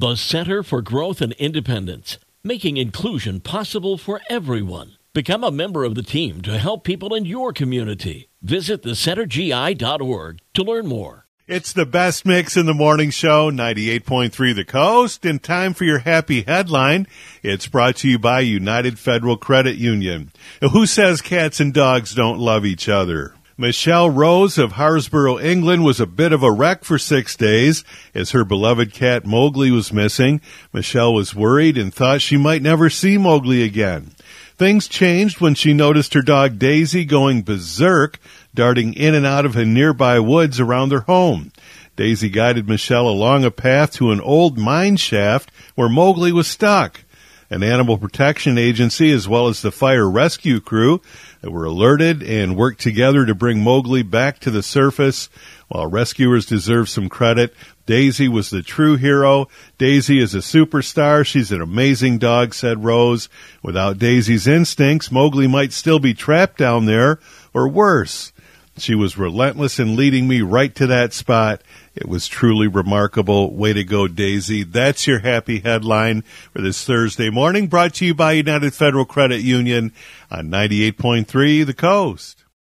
The Center for Growth and Independence, making inclusion possible for everyone. Become a member of the team to help people in your community. Visit thecentergi.org to learn more. It's the best mix in the morning show, 98.3 The Coast, and time for your happy headline. It's brought to you by United Federal Credit Union. Who says cats and dogs don't love each other? Michelle Rose of Harsborough, England was a bit of a wreck for six days as her beloved cat Mowgli was missing. Michelle was worried and thought she might never see Mowgli again. Things changed when she noticed her dog Daisy going berserk, darting in and out of the nearby woods around their home. Daisy guided Michelle along a path to an old mine shaft where Mowgli was stuck. An animal protection agency as well as the fire rescue crew that were alerted and worked together to bring Mowgli back to the surface. While rescuers deserve some credit, Daisy was the true hero. Daisy is a superstar. She's an amazing dog, said Rose. Without Daisy's instincts, Mowgli might still be trapped down there, or worse. She was relentless in leading me right to that spot. It was truly remarkable. Way to go, Daisy. That's your happy headline for this Thursday morning, brought to you by United Federal Credit Union on 98.3 The Coast.